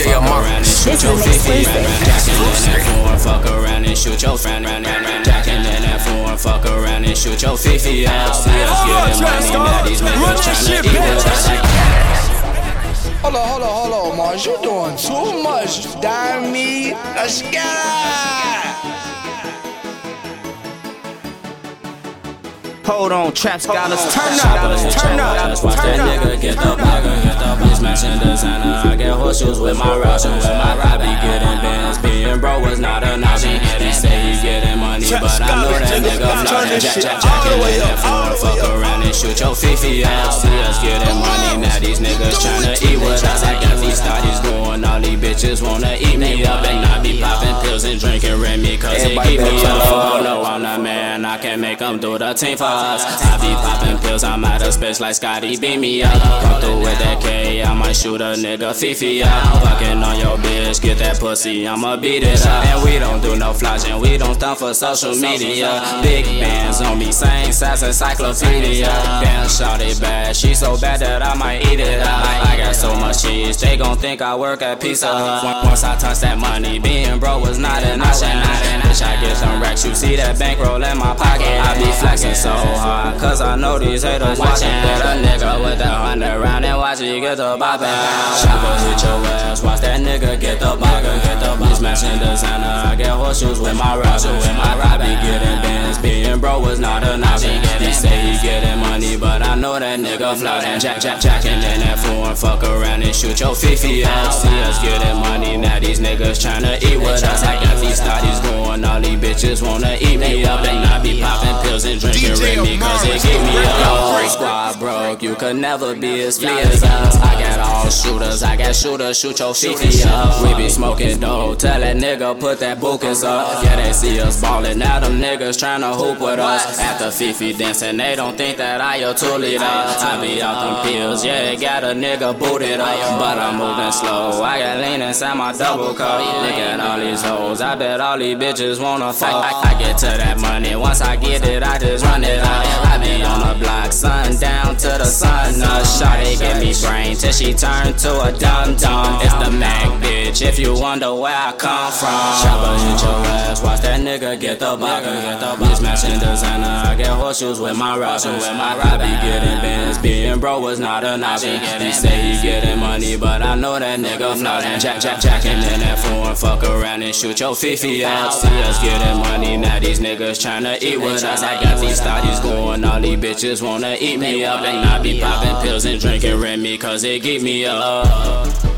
DJ Amar. This is an exclusive. Fuck around and shoot your friend. Jacking in that phone, fuck around and shoot your fe fe up. See us getting money, now these niggas tryna eat with us. Hold on, hold on, hold on, Mars. You're doing too much. Damn me. Let's get it. Hold on, traps got us turn up, turn up, Watch that nigga get the bugger, get the bitch matching designer. I with my Russian, with my Robbie getting bands. Being bro was not an option. He say he getting money, but I know that nigga floating. Jack, jack, jack, and let that phone fuck around and shoot your fe fe up. See us getting money, now these niggas tryna eat with us. I got these studies going, all these bitches wanna eat me up. And I be popping pills and drinking Remy, cause it keep me up. Oh no, I'm the man, I can make them do the team for us. I be popping pills, I'm out of space like Scotty, beat me up. Come through with that K, I might shoot a nigga Fe Fe up. Fucking on your bitch, get that pussy, I'ma beat it up. And we don't do no flashing, we don't stand for social media. Big bands on me, same size encyclopedia. Damn, shot it bad, she so bad that I might eat it up. I got so much cheese, they gon' think I work at Pizza Hut. Once I touch that money, being bro was not an option. Bitch, I get some racks, you see that bankroll in my pocket. I be flexing so hard, cause I know these haters watching. Get a nigga with that watch it get the boppin'. Chopper hit your ass, watch that nigga get the bugger, get the bitch matching designer. I get horseshoes with my Russian, with my Robbie getting bands. Being bro was not an option. But I know that nigga floating. Jack, jack, jacking in that phone, fuck around and shoot your fe fe up. See us getting money, now these niggas tryna eat with us. I got these studies going, all these bitches wanna eat me up. And I be popping pills and drinking DJ Remy, cause it Amar, keep me break up. up, Squad broke, you could never be as fly as us. I got all shooters, I got shooters, shoot your fe fe up. We be smoking dope, tell that nigga put that bookings up. Yeah, they see us ballin', now them niggas tryna hoop with us. After Fifi dancing, they don't think that I your tool leader. I be out them pills, yeah, got a nigga booted up. But I'm moving slow, I got lean inside my double cup. Look at all these hoes, I bet all these bitches wanna fuck. I, I get to that money, once I get it, I just run it up. I be on the block, sun down to the sun up. Shawty give me brain till she turn to a dum dum. It's the Mac bitch, if you wonder where I come from. Chopper hit your ass, watch that nigga get the bugger, get the bitch matching designer. I get horseshoes with my with my Robbie getting bands. Being bro was not an option. He say he getting money, but I know that nigga floating. Jack, jack, jacking in that phone, fuck around and shoot your fe fe out. See us getting money, now these niggas tryna eat with us. I got these studies going, all these bitches wanna eat me up. And I be popping pills and drinking Remy, cause it keep me up.